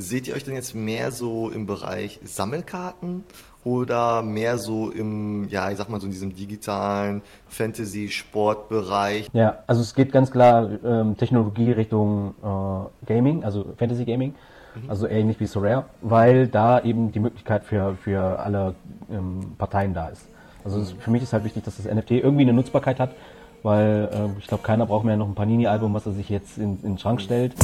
Seht ihr euch denn jetzt mehr so im Bereich Sammelkarten oder mehr so im, ja, ich sag mal so in diesem digitalen Fantasy-Sportbereich? Ja, also es geht ganz klar ähm, Technologie Richtung äh, Gaming, also Fantasy Gaming, mhm. also ähnlich wie Sorare, weil da eben die Möglichkeit für, für alle ähm, Parteien da ist. Also es, für mich ist halt wichtig, dass das NFT irgendwie eine Nutzbarkeit hat, weil äh, ich glaube, keiner braucht mehr noch ein Panini-Album, was er sich jetzt in, in den Schrank stellt.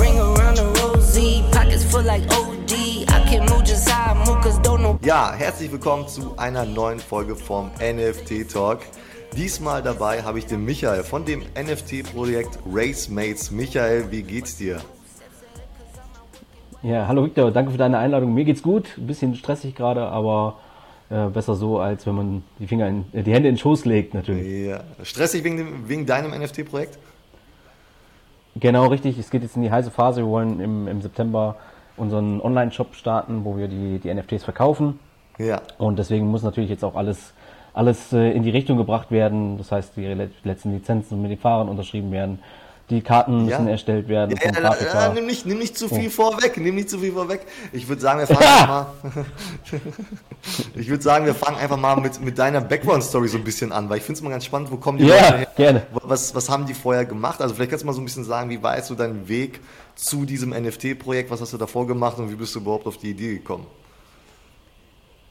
Ja, herzlich willkommen zu einer neuen Folge vom NFT Talk. Diesmal dabei habe ich den Michael von dem NFT-Projekt Racemates. Michael, wie geht's dir? Ja, hallo Victor, danke für deine Einladung. Mir geht's gut, ein bisschen stressig gerade, aber äh, besser so, als wenn man die Finger in, äh, die Hände in den Schoß legt, natürlich. Ja. Stressig wegen, dem, wegen deinem NFT-Projekt? Genau, richtig. Es geht jetzt in die heiße Phase. Wir wollen im, im September unseren Online-Shop starten, wo wir die, die NFTs verkaufen. Ja. Und deswegen muss natürlich jetzt auch alles, alles äh, in die Richtung gebracht werden. Das heißt, die letzten Lizenzen mit den Fahrern unterschrieben werden. Die Karten müssen ja. erstellt werden. Ja, ja, ja, nimm, nicht, nimm nicht zu viel oh. vorweg, nimm nicht zu viel vorweg. Ich würde sagen, wir fangen mal. ich würde sagen, wir fangen einfach mal mit, mit deiner Background-Story so ein bisschen an, weil ich finde es mal ganz spannend, wo kommen die ja, Leute her? Gerne. Was, was haben die vorher gemacht? Also vielleicht kannst du mal so ein bisschen sagen, wie war jetzt so dein Weg zu diesem NFT-Projekt? Was hast du davor gemacht und wie bist du überhaupt auf die Idee gekommen?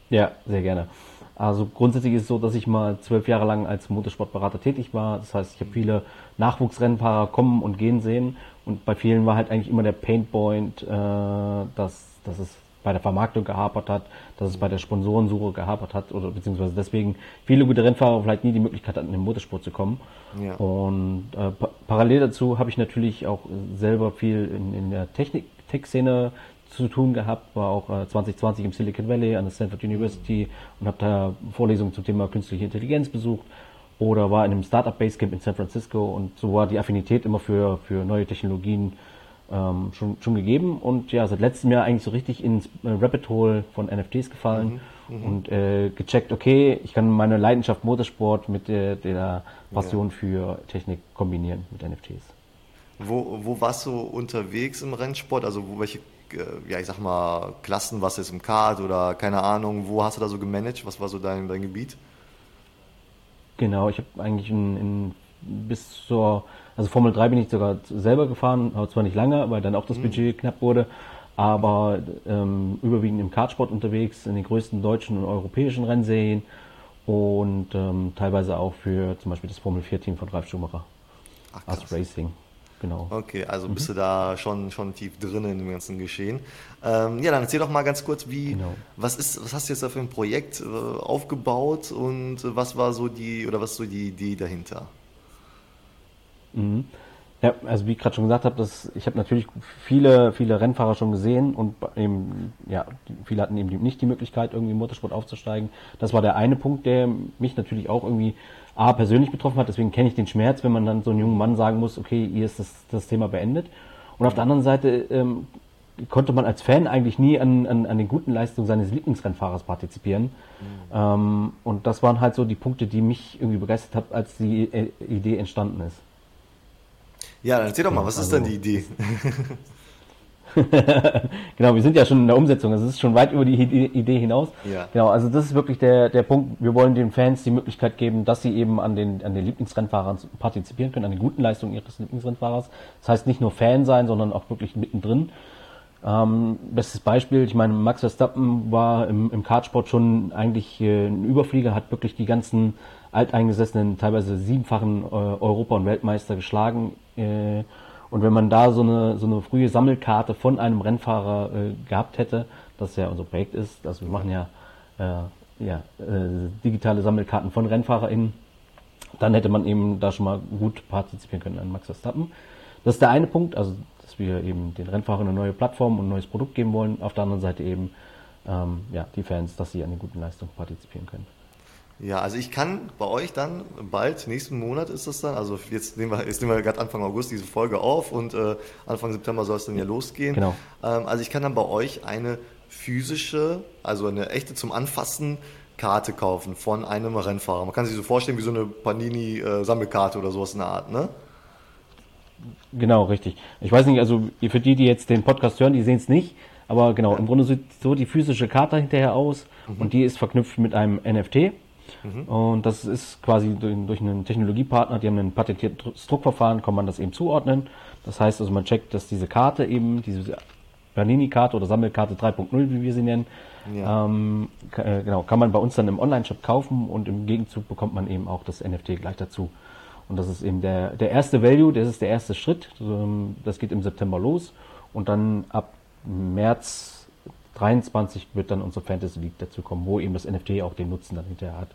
Ja, sehr gerne. Also grundsätzlich ist es so, dass ich mal zwölf Jahre lang als Motorsportberater tätig war. Das heißt, ich habe viele Nachwuchsrennfahrer kommen und gehen sehen. Und bei vielen war halt eigentlich immer der Paintpoint, äh, dass, dass es bei der Vermarktung gehapert hat, dass es bei der Sponsorensuche gehapert hat oder beziehungsweise deswegen viele gute Rennfahrer vielleicht nie die Möglichkeit hatten, in den Motorsport zu kommen. Ja. Und äh, pa parallel dazu habe ich natürlich auch selber viel in, in der Technik, Tech-Szene zu tun gehabt, war auch äh, 2020 im Silicon Valley an der Stanford University und habe da Vorlesungen zum Thema künstliche Intelligenz besucht oder war in einem Startup Basecamp in San Francisco und so war die Affinität immer für, für neue Technologien ähm, schon, schon gegeben und ja, seit letztem Jahr eigentlich so richtig ins äh, Rabbit Hole von NFTs gefallen mhm, mhm, und äh, gecheckt, okay, ich kann meine Leidenschaft Motorsport mit der, der Passion ja. für Technik kombinieren mit NFTs. Wo, wo warst du unterwegs im Rennsport? Also wo, welche äh, ja, ich sag mal, Klassen, was ist im Kart oder keine Ahnung, wo hast du da so gemanagt? Was war so dein, dein Gebiet? Genau, ich habe eigentlich in, in, bis zur, also Formel 3 bin ich sogar selber gefahren, aber zwar nicht lange, weil dann auch das mhm. Budget knapp wurde, aber ähm, überwiegend im Kartsport unterwegs, in den größten deutschen und europäischen Rennserien und ähm, teilweise auch für zum Beispiel das Formel 4 Team von Ralf Schumacher. Ach, als Racing genau. Okay, also mhm. bist du da schon, schon tief drin in dem ganzen Geschehen. Ähm, ja, dann erzähl doch mal ganz kurz, wie, genau. was ist, was hast du jetzt da für ein Projekt äh, aufgebaut und was war so die, oder was so die Idee dahinter? Mhm. Ja, also wie ich gerade schon gesagt habe, dass ich habe natürlich viele, viele Rennfahrer schon gesehen und eben, ja, viele hatten eben nicht die Möglichkeit, irgendwie im Motorsport aufzusteigen. Das war der eine Punkt, der mich natürlich auch irgendwie A, persönlich betroffen hat, deswegen kenne ich den Schmerz, wenn man dann so einem jungen Mann sagen muss, okay, hier ist das, das Thema beendet. Und auf der anderen Seite ähm, konnte man als Fan eigentlich nie an, an, an den guten Leistungen seines Lieblingsrennfahrers partizipieren. Mhm. Ähm, und das waren halt so die Punkte, die mich irgendwie begeistert haben, als die äh, Idee entstanden ist. Ja, dann erzähl doch mal, was also, ist denn die Idee? genau, wir sind ja schon in der Umsetzung, also es ist schon weit über die Idee hinaus. Ja. Genau, also das ist wirklich der, der Punkt, wir wollen den Fans die Möglichkeit geben, dass sie eben an den, an den Lieblingsrennfahrern partizipieren können, an den guten Leistungen ihres Lieblingsrennfahrers. Das heißt nicht nur Fan sein, sondern auch wirklich mittendrin. Ähm, bestes Beispiel, ich meine, Max Verstappen war im, im Kartsport schon eigentlich äh, ein Überflieger, hat wirklich die ganzen alteingesessenen, teilweise siebenfachen äh, Europa- und Weltmeister geschlagen. Äh, und wenn man da so eine, so eine frühe Sammelkarte von einem Rennfahrer äh, gehabt hätte, das ja unser Projekt ist, also wir machen ja, äh, ja äh, digitale Sammelkarten von RennfahrerInnen, dann hätte man eben da schon mal gut partizipieren können an Max Verstappen. Das ist der eine Punkt, also dass wir eben den Rennfahrern eine neue Plattform und ein neues Produkt geben wollen. Auf der anderen Seite eben ähm, ja, die Fans, dass sie an den guten Leistungen partizipieren können. Ja, also ich kann bei euch dann bald, nächsten Monat ist das dann, also jetzt nehmen wir, jetzt nehmen wir gerade Anfang August diese Folge auf und äh, Anfang September soll es dann ja losgehen. Genau. Ähm, also ich kann dann bei euch eine physische, also eine echte zum Anfassen Karte kaufen von einem Rennfahrer. Man kann sich so vorstellen wie so eine Panini-Sammelkarte äh, oder sowas in der Art, ne? Genau, richtig. Ich weiß nicht, also für die, die jetzt den Podcast hören, die sehen es nicht, Aber genau, im Grunde sieht so die physische Karte hinterher aus mhm. und die ist verknüpft mit einem NFT. Mhm. Und das ist quasi durch, einen Technologiepartner, die haben ein patentiertes Druckverfahren, kann man das eben zuordnen. Das heißt also, man checkt, dass diese Karte eben, diese Panini-Karte oder Sammelkarte 3.0, wie wir sie nennen, ja. ähm, äh, genau, kann man bei uns dann im Online-Shop kaufen und im Gegenzug bekommt man eben auch das NFT gleich dazu. Und das ist eben der, der erste Value, das ist der erste Schritt. Das geht im September los und dann ab März 23 wird dann unsere Fantasy League dazu kommen, wo eben das NFT auch den Nutzen dann hinterher hat.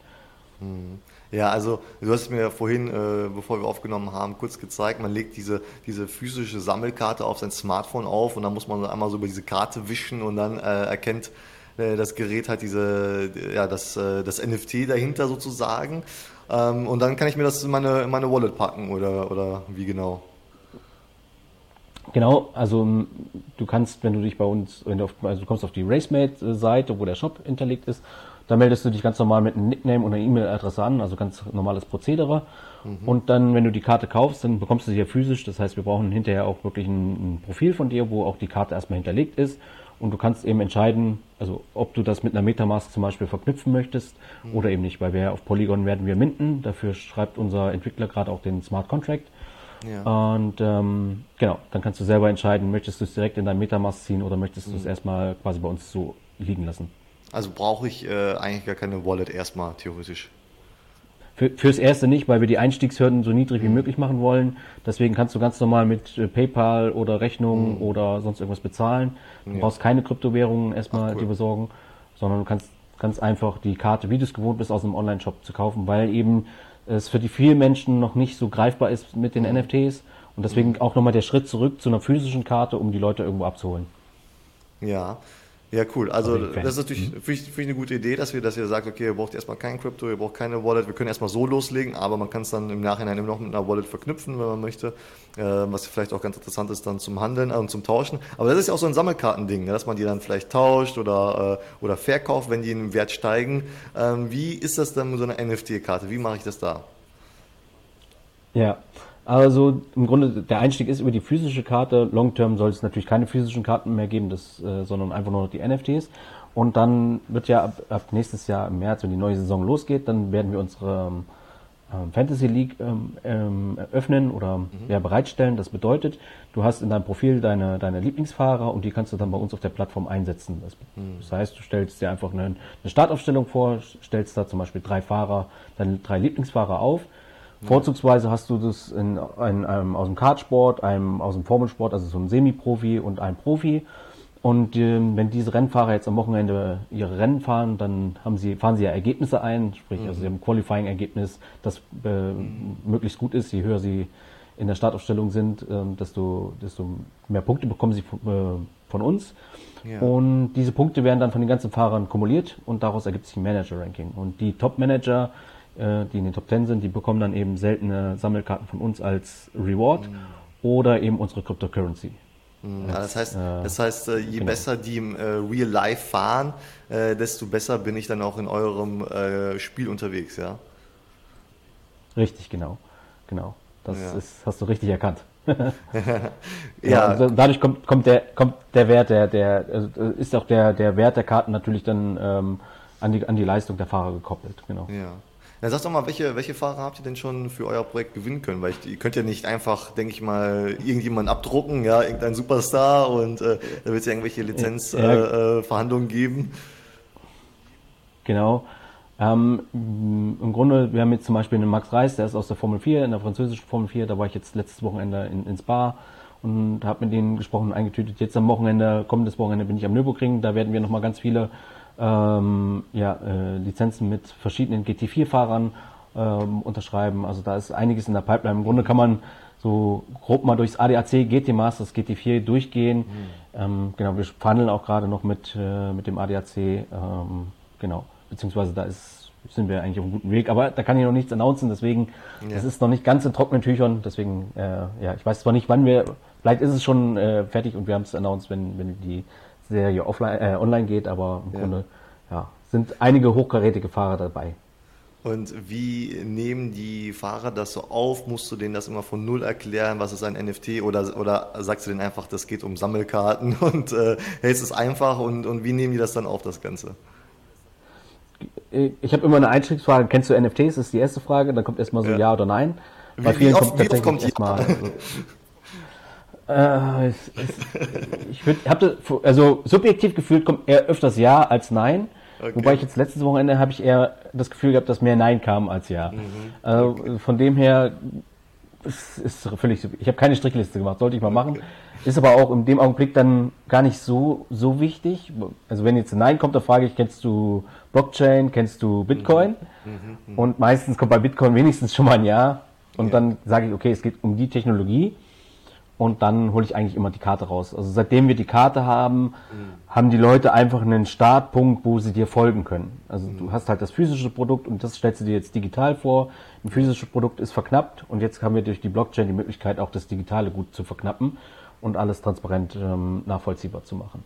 Mhm. Ja, also du hast mir ja vorhin, äh, bevor wir aufgenommen haben, kurz gezeigt, man legt diese, diese physische Sammelkarte auf sein Smartphone auf und dann muss man einmal so über diese Karte wischen und dann äh, erkennt das Gerät halt diese, ja, das, äh, das NFT dahinter sozusagen. Ähm, und dann kann ich mir das in meine, in meine Wallet packen oder, oder wie genau? Genau, also du kannst, wenn du dich bei uns, wenn du auf, also du kommst auf die RaceMate-Seite, wo der Shop hinterlegt ist, da meldest du dich ganz normal mit einem Nickname und einer E-Mail-Adresse an, also ganz normales Prozedere. Mhm. Und dann, wenn du die Karte kaufst, dann bekommst du sie ja physisch. Das heißt, wir brauchen hinterher auch wirklich ein, ein Profil von dir, wo auch die Karte erstmal hinterlegt ist. Und du kannst eben entscheiden, also ob du das mit einer Metamask zum Beispiel verknüpfen möchtest mhm. oder eben nicht, weil wir auf Polygon werden wir minden. Dafür schreibt unser Entwickler gerade auch den Smart Contract. Ja. Und ähm, genau, dann kannst du selber entscheiden, möchtest du es direkt in dein Metamask ziehen oder möchtest mhm. du es mhm. erstmal quasi bei uns so liegen lassen. Also brauche ich äh, eigentlich gar keine Wallet erstmal theoretisch. Für, fürs erste nicht, weil wir die Einstiegshürden so niedrig wie mhm. möglich machen wollen. Deswegen kannst du ganz normal mit äh, PayPal oder Rechnungen mhm. oder sonst irgendwas bezahlen. Du ja. brauchst keine Kryptowährungen erstmal, Ach, cool. die besorgen, sondern du kannst ganz einfach die Karte, wie du es gewohnt bist, aus einem Online-Shop zu kaufen, weil eben es für die vielen Menschen noch nicht so greifbar ist mit den mhm. NFTs und deswegen mhm. auch nochmal der Schritt zurück zu einer physischen Karte, um die Leute irgendwo abzuholen. Ja, ja, cool. Also das ist natürlich mhm. für ich, eine gute Idee, dass wir, dass ihr sagt, okay, ihr braucht erstmal kein Krypto, ihr braucht keine Wallet, wir können erstmal so loslegen, aber man kann es dann im Nachhinein immer noch mit einer Wallet verknüpfen, wenn man möchte, äh, was vielleicht auch ganz interessant ist dann zum Handeln und äh, zum Tauschen. Aber das ist ja auch so ein Sammelkartending, ne, dass man die dann vielleicht tauscht oder, äh, oder verkauft, wenn die im Wert steigen. Ähm, wie ist das dann mit so einer NFT-Karte? Wie mache ich das da? Ja, also im Grunde der Einstieg ist über die physische Karte. Long Term soll es natürlich keine physischen Karten mehr geben, das, äh, sondern einfach nur noch die NFTs. Und dann wird ja ab, ab, nächstes Jahr im März, wenn die neue Saison losgeht, dann werden wir unsere ähm, Fantasy League ähm, ähm, öffnen oder mhm. ja, bereitstellen. Das bedeutet, du hast in deinem Profil deine, deine Lieblingsfahrer und die kannst du dann bei uns auf der Plattform einsetzen. Das, mhm. das heißt, du stellst dir einfach eine, eine Startaufstellung vor, stellst da zum Beispiel drei Fahrer, deine drei Lieblingsfahrer auf Vorzugsweise hast du das in, in einem, aus dem Kartsport, einem aus dem Formelsport, also so ein Semi-Profi und ein Profi. Und äh, wenn diese Rennfahrer jetzt am Wochenende ihre Rennen fahren, dann haben sie, fahren sie ja Ergebnisse ein, sprich, mhm. also sie haben ein Qualifying-Ergebnis, das äh, mhm. möglichst gut ist. Je höher sie in der Startaufstellung sind, äh, desto, desto mehr Punkte bekommen sie von, äh, von uns. Ja. Und diese Punkte werden dann von den ganzen Fahrern kumuliert und daraus ergibt sich ein Manager-Ranking. Und die Top-Manager äh, die in den Top 10 sind, die bekommen dann eben seltene Sammelkarten von uns als Reward mhm. oder eben unsere Cryptocurrency. Mhm. Ja, das heißt, das heißt, äh, je genau. besser die im äh, Real Life fahren, desto besser bin ich dann auch in eurem Spiel unterwegs, ja? Richtig, genau. Genau. Das ja. ist, hast du richtig erkannt. ja. ja. dadurch kommt, kommt, der, kommt der Wert, der, der also ist auch der, der Wert der Karten natürlich dann ähm, an, die, an die Leistung der Fahrer gekoppelt. Genau. Ja. Ja, sag doch mal, welche, welche Fahrer habt ihr denn schon für euer Projekt gewinnen können? Weil ich, ihr könnt ja nicht einfach, denke ich mal, irgendjemanden abdrucken, ja, irgendein Superstar und äh, da wird es ja irgendwelche Lizenzverhandlungen ja. äh, geben. Genau. Ähm, Im Grunde, wir haben jetzt zum Beispiel einen Max Reis, der ist aus der Formel 4, in der französischen Formel 4, da war ich jetzt letztes Wochenende in, in Spa und habe mit denen gesprochen und eingetütet. Jetzt am Wochenende, kommendes Wochenende bin ich am Nürburgring, da werden wir nochmal ganz viele ähm, ja, äh, Lizenzen mit verschiedenen GT4-Fahrern ähm, unterschreiben. Also da ist einiges in der Pipeline. Im Grunde kann man so grob mal durchs ADAC, GT Masters, GT4 durchgehen. Mhm. Ähm, genau, wir verhandeln auch gerade noch mit, äh, mit dem ADAC. Ähm, genau, beziehungsweise da ist, sind wir eigentlich auf einem guten Weg. Aber da kann ich noch nichts announcen, deswegen, ja. das ist noch nicht ganz in trockenen Tüchern. Deswegen, äh, ja, ich weiß zwar nicht, wann wir, vielleicht ist es schon äh, fertig und wir haben es announced, wenn, wenn die Serie offline, äh, online geht, aber im ja. Grunde ja, sind einige hochkarätige Fahrer dabei. Und wie nehmen die Fahrer das so auf? Musst du denen das immer von Null erklären? Was ist ein NFT? Oder, oder sagst du denen einfach, das geht um Sammelkarten und äh, hältst es einfach? Und, und wie nehmen die das dann auf, das Ganze? Ich habe immer eine Einstiegsfrage. Kennst du NFTs? Das ist die erste Frage. Dann kommt erstmal so ja, ja oder nein. Bei wie, wie oft, kommt, wie oft kommt erstmal. Äh, es, es, ich habe also subjektiv gefühlt kommt eher öfters Ja als Nein. Okay. Wobei ich jetzt letztes Wochenende habe ich eher das Gefühl gehabt, dass mehr Nein kam als Ja. Mhm. Okay. von dem her ist, ist völlig. Ich habe keine Strichliste gemacht, sollte ich mal machen. Okay. Ist aber auch in dem Augenblick dann gar nicht so so wichtig. Also wenn jetzt ein Nein kommt, dann frage ich: Kennst du Blockchain? Kennst du Bitcoin? Mhm. Mhm. mhm. Und meistens kommt bei Bitcoin wenigstens schon mal ein Ja. Und ja. dann sage ich: Okay, es geht um die Technologie und dann hole ich eigentlich immer die Karte raus. Also seitdem wir die Karte haben, mhm. haben die Leute einfach einen Startpunkt, wo sie dir folgen können. Also mhm. du hast halt das physische Produkt und das stellst du dir jetzt digital vor. Ein physisches Produkt ist verknappt und jetzt haben wir durch die Blockchain die Möglichkeit, auch das Digitale gut zu verknappen und alles transparent ähm, nachvollziehbar zu machen.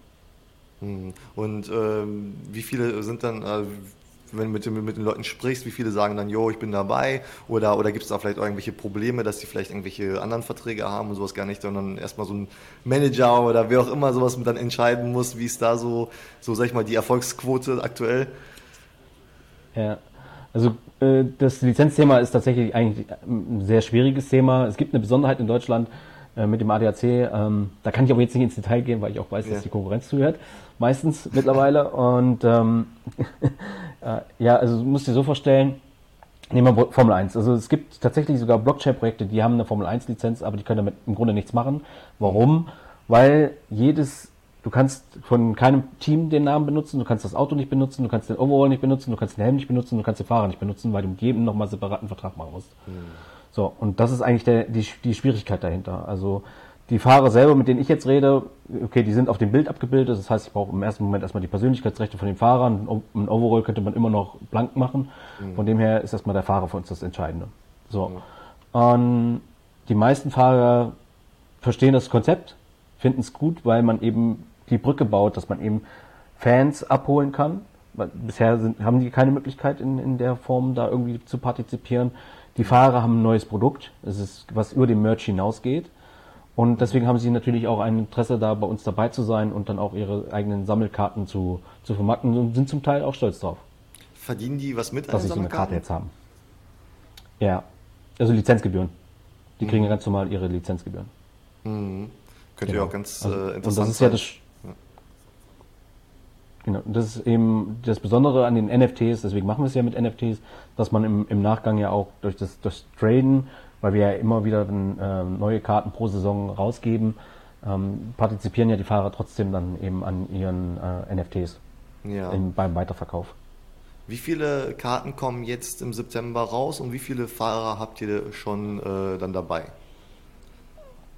Mhm. Und ähm, wie viele sind dann, äh, wenn du mit, den, mit den Leuten sprichst, wie viele sagen dann, jo, ich bin dabei? Oder, oder gibt es da vielleicht irgendwelche Probleme, dass die vielleicht irgendwelche anderen Verträge haben und sowas gar nicht, sondern erstmal so ein Manager oder wer auch immer sowas dann entscheiden muss, wie ist da so, so sag ich mal, die Erfolgsquote aktuell? Ja, also äh, das Lizenzthema ist tatsächlich eigentlich ein sehr schwieriges Thema. Es gibt eine Besonderheit in Deutschland, äh, mit dem ADAC. Ähm, da kann ich aber jetzt nicht ins Detail gehen, weil ich auch weiß, ja. dass die Konkurrenz zuhört. Meistens mittlerweile. Und ähm, äh, ja, also musst dir so vorstellen, nehmen wir Formel 1. Also es gibt tatsächlich sogar Blockchain-Projekte, die haben eine Formel 1-Lizenz, aber die können damit im Grunde nichts machen. Warum? Weil jedes Du kannst von keinem Team den Namen benutzen, du kannst das Auto nicht benutzen, du kannst den Overall nicht benutzen, du kannst den Helm nicht benutzen, du kannst den Fahrer nicht benutzen, weil du mit jedem nochmal separaten Vertrag machen musst. Mhm. So, und das ist eigentlich der, die, die Schwierigkeit dahinter. Also die Fahrer selber, mit denen ich jetzt rede, okay, die sind auf dem Bild abgebildet. Das heißt, ich brauche im ersten Moment erstmal die Persönlichkeitsrechte von den Fahrern. Ein Overall könnte man immer noch blank machen. Mhm. Von dem her ist erstmal der Fahrer für uns das Entscheidende. So. Mhm. Und die meisten Fahrer verstehen das Konzept, finden es gut, weil man eben die Brücke baut, dass man eben Fans abholen kann. Bisher sind, haben die keine Möglichkeit in, in der Form da irgendwie zu partizipieren. Die Fahrer haben ein neues Produkt, es ist, was über den Merch hinausgeht. Und deswegen haben sie natürlich auch ein Interesse da, bei uns dabei zu sein und dann auch ihre eigenen Sammelkarten zu, zu vermarkten und sind zum Teil auch stolz drauf. Verdienen die was mit Dass sie so eine Karte jetzt haben. Ja, also Lizenzgebühren. Die mhm. kriegen ja ganz normal ihre Lizenzgebühren. Mhm. Könnte genau. ja auch ganz also, äh, interessant Und das ist ja das, Genau, das ist eben das Besondere an den NFTs, deswegen machen wir es ja mit NFTs, dass man im, im Nachgang ja auch durch das, das Traden, weil wir ja immer wieder dann, äh, neue Karten pro Saison rausgeben, ähm, partizipieren ja die Fahrer trotzdem dann eben an ihren äh, NFTs ja. im, beim Weiterverkauf. Wie viele Karten kommen jetzt im September raus und wie viele Fahrer habt ihr schon äh, dann dabei?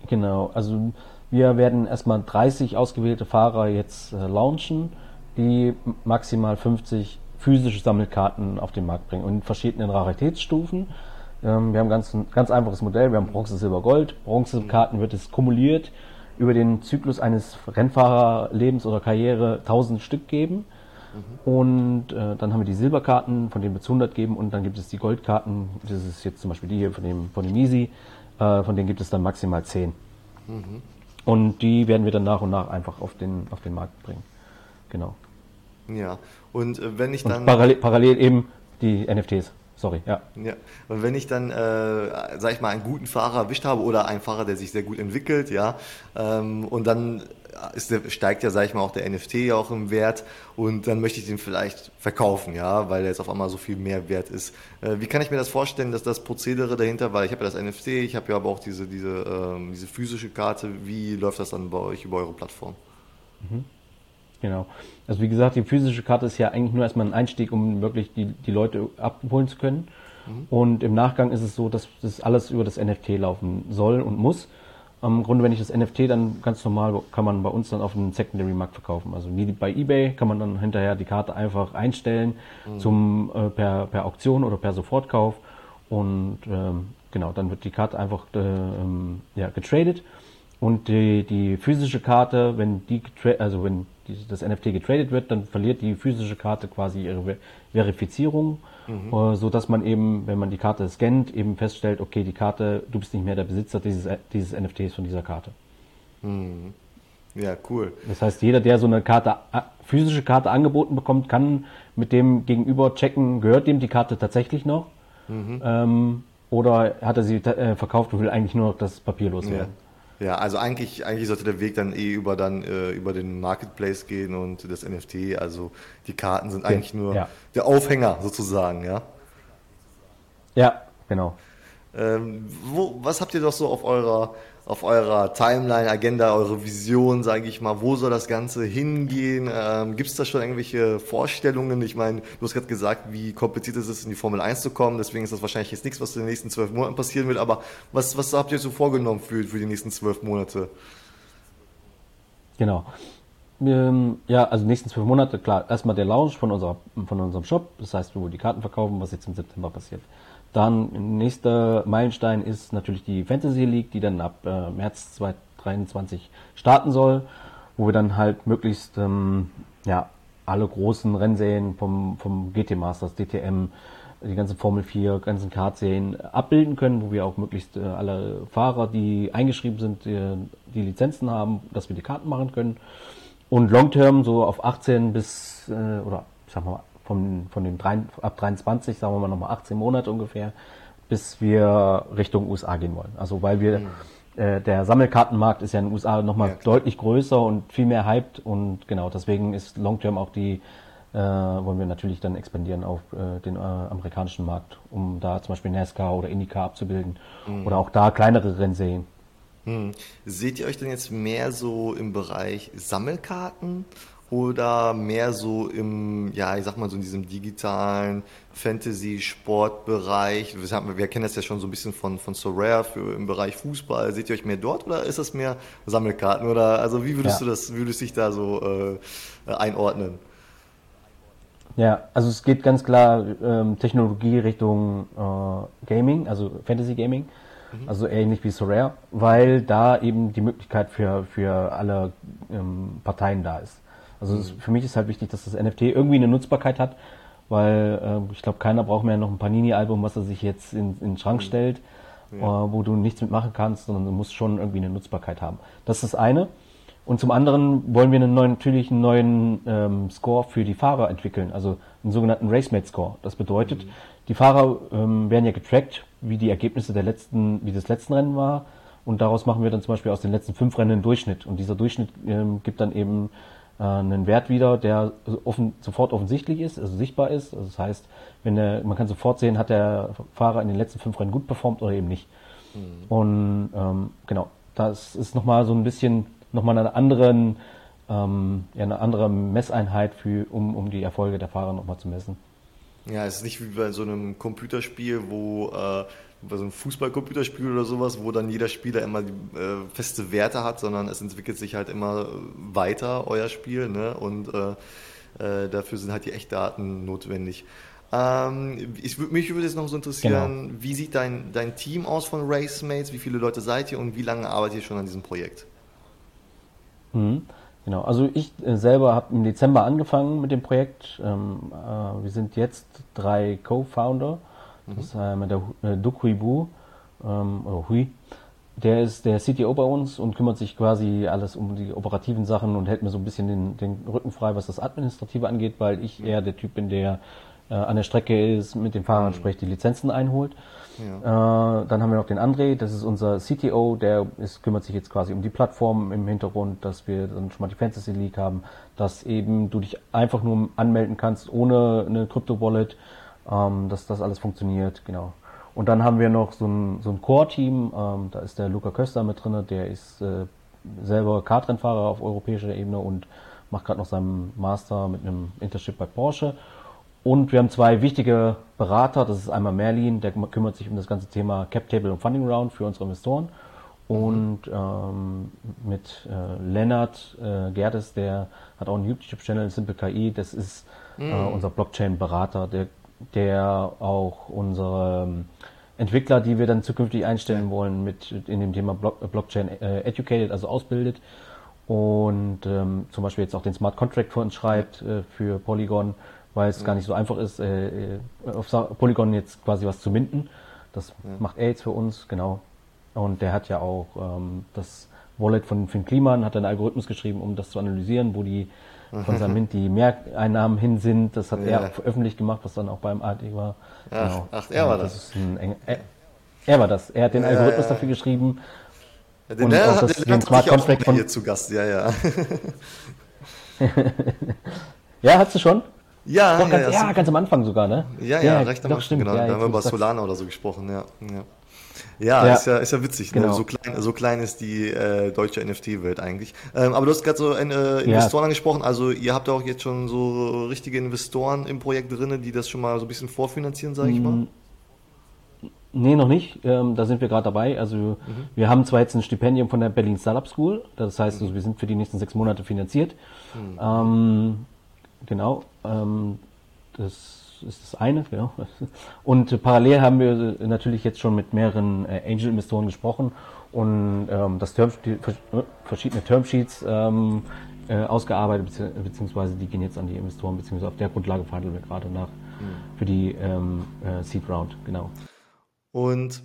Genau, also wir werden erstmal 30 ausgewählte Fahrer jetzt äh, launchen die maximal 50 physische Sammelkarten auf den Markt bringen und in verschiedenen Raritätsstufen. Ähm, wir haben ganz, ein ganz einfaches Modell. Wir haben Bronze, Silber, Gold. Bronzekarten wird es kumuliert über den Zyklus eines Rennfahrerlebens oder Karriere 1000 Stück geben. Mhm. Und äh, dann haben wir die Silberkarten, von denen wird es 100 geben. Und dann gibt es die Goldkarten. Das ist jetzt zum Beispiel die hier von dem, von dem Easy. Äh, von denen gibt es dann maximal 10. Mhm. Und die werden wir dann nach und nach einfach auf den, auf den Markt bringen. Genau. Ja, und äh, wenn ich dann. Und parallel, parallel eben die NFTs. Sorry, ja. Ja, und wenn ich dann, äh, sag ich mal, einen guten Fahrer erwischt habe oder einen Fahrer, der sich sehr gut entwickelt, ja, ähm, und dann ist der, steigt ja, sag ich mal, auch der NFT ja auch im Wert und dann möchte ich den vielleicht verkaufen, ja, weil er jetzt auf einmal so viel mehr wert ist. Äh, wie kann ich mir das vorstellen, dass das Prozedere dahinter, weil ich habe ja das NFT, ich habe ja aber auch diese, diese, ähm, diese physische Karte, wie läuft das dann bei euch über eure Plattform? Mhm. Genau. Also wie gesagt, die physische Karte ist ja eigentlich nur erstmal ein Einstieg, um wirklich die, die Leute abholen zu können. Mhm. Und im Nachgang ist es so, dass das alles über das NFT laufen soll und muss. Im Grunde, wenn ich das NFT dann ganz normal, kann man bei uns dann auf dem Secondary Markt verkaufen. Also wie bei eBay kann man dann hinterher die Karte einfach einstellen mhm. zum äh, per, per Auktion oder per Sofortkauf. Und ähm, genau, dann wird die Karte einfach äh, ähm, ja, getradet. Und die, die physische Karte, wenn die also wenn die, das NFT getradet wird, dann verliert die physische Karte quasi ihre Verifizierung, mhm. äh, so dass man eben, wenn man die Karte scannt, eben feststellt, okay, die Karte, du bist nicht mehr der Besitzer dieses, dieses NFTs von dieser Karte. Mhm. Ja, cool. Das heißt, jeder, der so eine Karte, physische Karte angeboten bekommt, kann mit dem Gegenüber checken, gehört dem die Karte tatsächlich noch? Mhm. Ähm, oder hat er sie äh, verkauft und will eigentlich nur noch das Papier loswerden? Ja. Ja. also eigentlich, eigentlich sollte der Weg dann eh über dann äh, über den Marketplace gehen und das NFT. Also die Karten sind eigentlich ja. nur ja. der Aufhänger sozusagen, ja. Ja, genau. Ähm, wo, was habt ihr doch so auf eurer auf eurer Timeline, Agenda, eure Vision, sage ich mal, wo soll das Ganze hingehen? Ähm, Gibt es da schon irgendwelche Vorstellungen? Ich meine, du hast gerade gesagt, wie kompliziert es ist, in die Formel 1 zu kommen, deswegen ist das wahrscheinlich jetzt nichts, was in den nächsten zwölf Monaten passieren wird, aber was, was habt ihr so vorgenommen für, für die nächsten zwölf Monate? Genau. Ähm, ja, also nächsten zwölf Monate, klar, erstmal der Launch von, unserer, von unserem Shop, das heißt, wo wir die Karten verkaufen, was jetzt im September passiert. Dann nächster Meilenstein ist natürlich die Fantasy League, die dann ab äh, März 2023 starten soll, wo wir dann halt möglichst ähm, ja, alle großen Rennserien vom, vom GT Masters, DTM, die ganzen Formel 4, ganzen Kartserien abbilden können, wo wir auch möglichst äh, alle Fahrer, die eingeschrieben sind, die, die Lizenzen haben, dass wir die Karten machen können. Und Long Term so auf 18 bis, äh, oder ich sag mal, von, von den drei, ab 23, sagen wir mal nochmal 18 Monate ungefähr, bis wir Richtung USA gehen wollen. Also weil wir, mhm. äh, der Sammelkartenmarkt ist ja in den USA nochmal ja, deutlich größer und viel mehr hyped und genau, deswegen ist Long Term auch die, äh, wollen wir natürlich dann expandieren auf äh, den äh, amerikanischen Markt, um da zum Beispiel NASCAR oder IndyCar abzubilden mhm. oder auch da kleinere Rennserien. Hm. Seht ihr euch denn jetzt mehr so im Bereich Sammelkarten oder mehr so im, ja, ich sag mal so in diesem digitalen Fantasy-Sportbereich? Wir, wir kennen das ja schon so ein bisschen von, von Sorare für im Bereich Fußball. Seht ihr euch mehr dort oder ist das mehr Sammelkarten? Oder also wie würdest ja. du das, würdest du dich da so äh, einordnen? Ja, also es geht ganz klar ähm, Technologie Richtung äh, Gaming, also Fantasy Gaming, mhm. also ähnlich wie Sorare, weil da eben die Möglichkeit für, für alle ähm, Parteien da ist. Also mhm. für mich ist halt wichtig, dass das NFT irgendwie eine Nutzbarkeit hat, weil äh, ich glaube, keiner braucht mehr noch ein Panini-Album, was er sich jetzt in, in den Schrank mhm. stellt, ja. äh, wo du nichts mitmachen kannst, sondern du musst schon irgendwie eine Nutzbarkeit haben. Das ist das eine. Und zum anderen wollen wir einen neuen, natürlich einen neuen ähm, Score für die Fahrer entwickeln, also einen sogenannten Racemate Score. Das bedeutet, mhm. die Fahrer ähm, werden ja getrackt, wie die Ergebnisse der letzten, wie das letzten Rennen war. Und daraus machen wir dann zum Beispiel aus den letzten fünf Rennen einen Durchschnitt. Und dieser Durchschnitt ähm, gibt dann eben einen Wert wieder, der offen, sofort offensichtlich ist, also sichtbar ist. Also das heißt, wenn der, man kann sofort sehen, hat der Fahrer in den letzten fünf Rennen gut performt oder eben nicht. Mhm. Und ähm, genau, das ist nochmal so ein bisschen nochmal eine anderen, ähm, ja, eine andere Messeinheit für, um, um die Erfolge der Fahrer nochmal zu messen. Ja, es ist nicht wie bei so einem Computerspiel, wo äh, bei so einem Fußballcomputerspiel oder sowas, wo dann jeder Spieler immer die, äh, feste Werte hat, sondern es entwickelt sich halt immer weiter, euer Spiel, ne? Und äh, äh, dafür sind halt die Echtdaten notwendig. Ähm, ich, mich würde jetzt noch so interessieren, genau. wie sieht dein, dein Team aus von Racemates? Wie viele Leute seid ihr und wie lange arbeitet ihr schon an diesem Projekt? Mhm. Genau, also ich äh, selber habe im Dezember angefangen mit dem Projekt. Ähm, äh, wir sind jetzt drei Co-Founder. Das ist äh, der äh, Duc Huibu, ähm, oder Hui. Der ist der CTO bei uns und kümmert sich quasi alles um die operativen Sachen und hält mir so ein bisschen den, den Rücken frei, was das Administrative angeht, weil ich eher der Typ bin, der äh, an der Strecke ist, mit den Fahrern mhm. spricht, die Lizenzen einholt. Ja. Äh, dann haben wir noch den André, das ist unser CTO, der ist, kümmert sich jetzt quasi um die Plattform im Hintergrund, dass wir dann schon mal die Fantasy League haben, dass eben du dich einfach nur anmelden kannst ohne eine Krypto-Wallet ähm, dass das alles funktioniert, genau. Und dann haben wir noch so ein, so ein Core-Team, ähm, da ist der Luca Köster mit drin, der ist äh, selber Kartrennfahrer auf europäischer Ebene und macht gerade noch seinen Master mit einem Internship bei Porsche. Und wir haben zwei wichtige Berater, das ist einmal Merlin, der kümmert sich um das ganze Thema Cap Table und Funding Round für unsere Investoren. Und ähm, mit äh, Lennart äh, Gerdes, der hat auch einen YouTube-Channel, Simple KI, das ist äh, mhm. unser Blockchain-Berater, der der auch unsere ähm, Entwickler, die wir dann zukünftig einstellen wollen, mit in dem Thema Blockchain äh, educated, also ausbildet. und ähm, zum Beispiel jetzt auch den Smart Contract für uns schreibt äh, für Polygon, weil es ja. gar nicht so einfach ist, äh, äh auf Polygon jetzt quasi was zu minden. Das ja. macht er jetzt für uns, genau. Und der hat ja auch ähm, das Wallet von Finn Kliman, hat einen Algorithmus geschrieben, um das zu analysieren, wo die von seinem Mint die Mehreinnahmen hin sind. Das hat ja. er öffentlich gemacht, was dann auch beim ARD war. Ach, genau. ach er war das. das eng, er, er, war das. Er hat den Algorithmus dafür geschrieben. Ja, den, und der, auch das, den, den Smart Contract von hier zu Gast, ja, ja. ja, hast du schon? Ja, Doch, ganz, ja, ganz am Anfang sogar, ne? Ja, ja, recht am Anfang, genau. da haben wir über Solana oder so gesprochen, ja. ja. Ja, ja, Ist, ja ist ja witzig. Ne? Genau. Ne? So, klein, so klein ist die äh, deutsche NFT-Welt eigentlich. Ähm, aber du hast gerade so ein, äh, Investoren ja. angesprochen. Also ihr habt auch jetzt schon so richtige Investoren im Projekt drin, die das schon mal so ein bisschen vorfinanzieren, sage ich mal. Mm, nee, noch nicht. Ähm, da sind wir gerade dabei. Also mhm. wir haben zwar jetzt ein Stipendium von der Berlin Startup School. Das heißt, mhm. also, wir sind für die nächsten sechs Monate finanziert. Mhm. Ähm, genau. Ähm, das ist das eine. Ja. Und parallel haben wir natürlich jetzt schon mit mehreren äh, Angel-Investoren gesprochen und ähm, das Term, die, verschiedene Termsheets ähm, äh, ausgearbeitet, beziehungsweise die gehen jetzt an die Investoren, beziehungsweise auf der Grundlage verhandeln wir gerade nach mhm. für die ähm, äh, Seed Round, genau. Und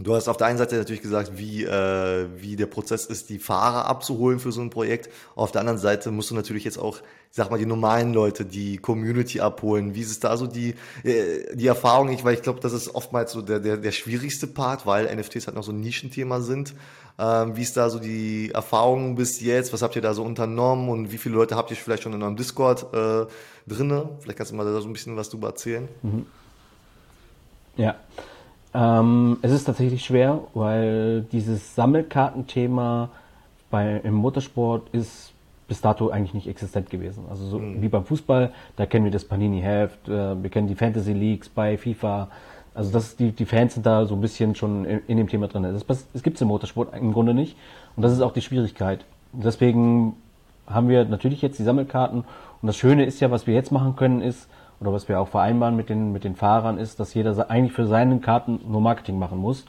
Du hast auf der einen Seite natürlich gesagt, wie, äh, wie der Prozess ist, die Fahrer abzuholen für so ein Projekt. Auf der anderen Seite musst du natürlich jetzt auch, ich sag mal, die normalen Leute, die Community abholen. Wie ist es da so die, äh, die Erfahrung? Ich, weil ich glaube, das ist oftmals so der, der, der schwierigste Part, weil NFTs halt noch so ein Nischenthema sind. Ähm, wie ist da so die Erfahrung bis jetzt? Was habt ihr da so unternommen und wie viele Leute habt ihr vielleicht schon in eurem Discord äh, drinne? Vielleicht kannst du mal da so ein bisschen was drüber erzählen. Mhm. Ja. Ähm, es ist tatsächlich schwer, weil dieses Sammelkartenthema bei, im Motorsport ist bis dato eigentlich nicht existent gewesen. Also so mhm. wie beim Fußball, da kennen wir das Panini-Heft, äh, wir kennen die Fantasy Leagues bei FIFA. Also das, die, die Fans sind da so ein bisschen schon in, in dem Thema drin. Das gibt es im Motorsport im Grunde nicht. Und das ist auch die Schwierigkeit. Deswegen haben wir natürlich jetzt die Sammelkarten. Und das Schöne ist ja, was wir jetzt machen können, ist, oder was wir auch vereinbaren mit den, mit den Fahrern ist, dass jeder eigentlich für seine Karten nur Marketing machen muss.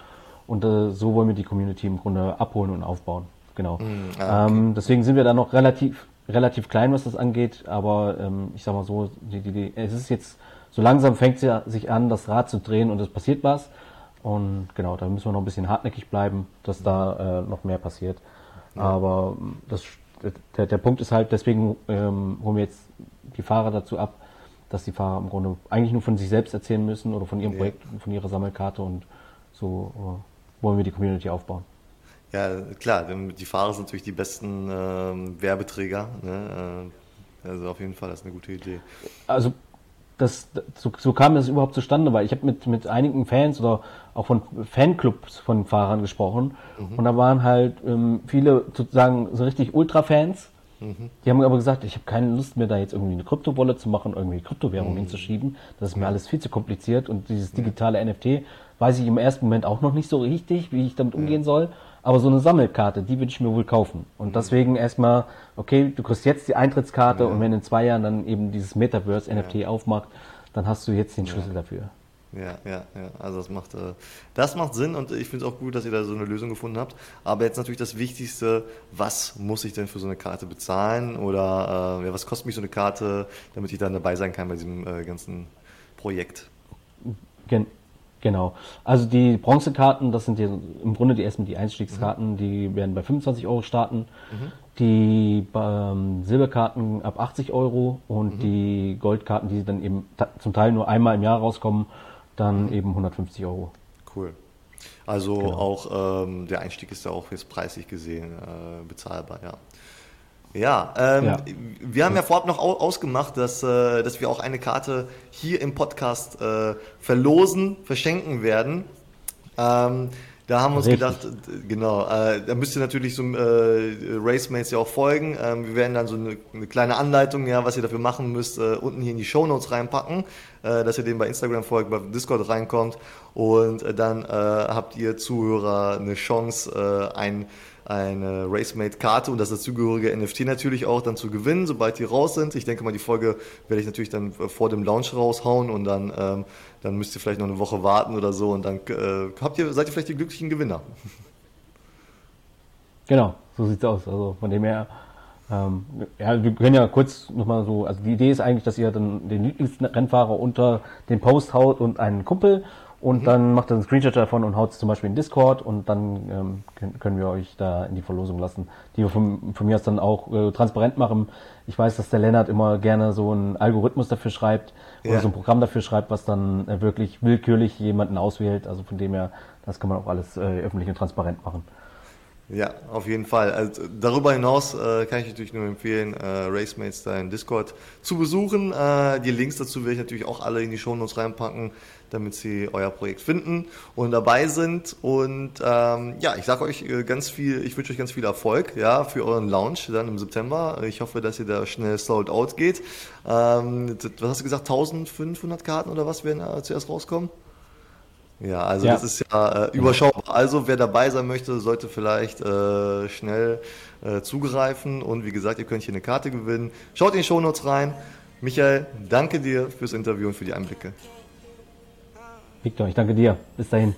Und äh, so wollen wir die Community im Grunde abholen und aufbauen. Genau. Mm, ah, okay. ähm, deswegen sind wir da noch relativ, relativ klein, was das angeht. Aber ähm, ich sag mal so, die, die, die, es ist jetzt, so langsam fängt es sich an, das Rad zu drehen und es passiert was. Und genau, da müssen wir noch ein bisschen hartnäckig bleiben, dass da äh, noch mehr passiert. Ja. Aber das, der, der Punkt ist halt, deswegen ähm, holen wir jetzt die Fahrer dazu ab, dass die Fahrer im Grunde eigentlich nur von sich selbst erzählen müssen oder von ihrem ja. Projekt, von ihrer Sammelkarte und so uh, wollen wir die Community aufbauen. Ja, klar, die Fahrer sind natürlich die besten äh, Werbeträger. Ne? Äh, also auf jeden Fall, das ist eine gute Idee. Also das, so, so kam das überhaupt zustande, weil ich habe mit, mit einigen Fans oder auch von Fanclubs von Fahrern gesprochen mhm. und da waren halt ähm, viele sozusagen so richtig Ultra-Fans, Mhm. Die haben aber gesagt, ich habe keine Lust mehr, da jetzt irgendwie eine Kryptowolle zu machen, irgendwie Kryptowährung mhm. hinzuschieben. Das ist mir alles viel zu kompliziert und dieses digitale ja. NFT weiß ich im ersten Moment auch noch nicht so richtig, wie ich damit umgehen ja. soll. Aber so eine Sammelkarte, die würde ich mir wohl kaufen. Und mhm. deswegen erstmal, okay, du kriegst jetzt die Eintrittskarte ja. und wenn in zwei Jahren dann eben dieses Metaverse NFT aufmacht, dann hast du jetzt den Schlüssel dafür. Ja, ja, ja. Also das macht, äh, das macht Sinn und ich finde es auch gut, dass ihr da so eine Lösung gefunden habt. Aber jetzt natürlich das Wichtigste, was muss ich denn für so eine Karte bezahlen oder äh, ja, was kostet mich so eine Karte, damit ich dann dabei sein kann bei diesem äh, ganzen Projekt? Gen genau. Also die Bronzekarten, das sind die, im Grunde die erstmal die Einstiegskarten, mhm. die werden bei 25 Euro starten. Mhm. Die ähm, Silberkarten ab 80 Euro und mhm. die Goldkarten, die dann eben zum Teil nur einmal im Jahr rauskommen, dann eben 150 Euro. Cool. Also genau. auch ähm, der Einstieg ist ja auch jetzt preislich gesehen äh, bezahlbar, ja. Ja, ähm, ja, wir haben ja vorab noch ausgemacht, dass, äh, dass wir auch eine Karte hier im Podcast äh, verlosen, verschenken werden. Ähm, da haben wir uns Richtig. gedacht, genau, äh, da müsst ihr natürlich so äh, Racemates ja auch folgen. Ähm, wir werden dann so eine, eine, kleine Anleitung, ja, was ihr dafür machen müsst, äh, unten hier in die Show Notes reinpacken, äh, dass ihr dem bei Instagram folgt, bei Discord reinkommt und äh, dann äh, habt ihr Zuhörer eine Chance, äh, ein eine Racemate-Karte und das dazugehörige NFT natürlich auch dann zu gewinnen, sobald die raus sind. Ich denke mal, die Folge werde ich natürlich dann äh, vor dem Launch raushauen und dann, ähm, dann müsst ihr vielleicht noch eine Woche warten oder so und dann äh, habt ihr, seid ihr vielleicht die glücklichen Gewinner. Genau, so sieht's aus. Also von dem her, ähm, ja, wir können ja kurz nochmal so, also die Idee ist eigentlich, dass ihr dann den Lieblingsrennfahrer unter den Post haut und einen Kumpel und mhm. dann macht er einen Screenshot davon und haut es zum Beispiel in Discord und dann ähm, können, können wir euch da in die Verlosung lassen, die wir von, von mir aus dann auch äh, transparent machen. Ich weiß, dass der Lennart immer gerne so einen Algorithmus dafür schreibt ja. oder so ein Programm dafür schreibt, was dann äh, wirklich willkürlich jemanden auswählt. Also von dem her, das kann man auch alles äh, öffentlich und transparent machen. Ja, auf jeden Fall. Also darüber hinaus äh, kann ich natürlich nur empfehlen, äh, Racemates da Discord zu besuchen. Äh, die Links dazu werde ich natürlich auch alle in die Shownotes reinpacken, damit Sie euer Projekt finden und dabei sind. Und ähm, ja, ich sage euch äh, ganz viel, ich wünsche euch ganz viel Erfolg ja, für euren Launch dann im September. Ich hoffe, dass ihr da schnell sold out geht. Ähm, was hast du gesagt, 1500 Karten oder was werden äh, zuerst rauskommen? Ja, also ja. das ist ja äh, überschaubar. Also wer dabei sein möchte, sollte vielleicht äh, schnell äh, zugreifen. Und wie gesagt, ihr könnt hier eine Karte gewinnen. Schaut in die Shownotes rein. Michael, danke dir fürs Interview und für die Einblicke. Victor, ich danke dir. Bis dahin.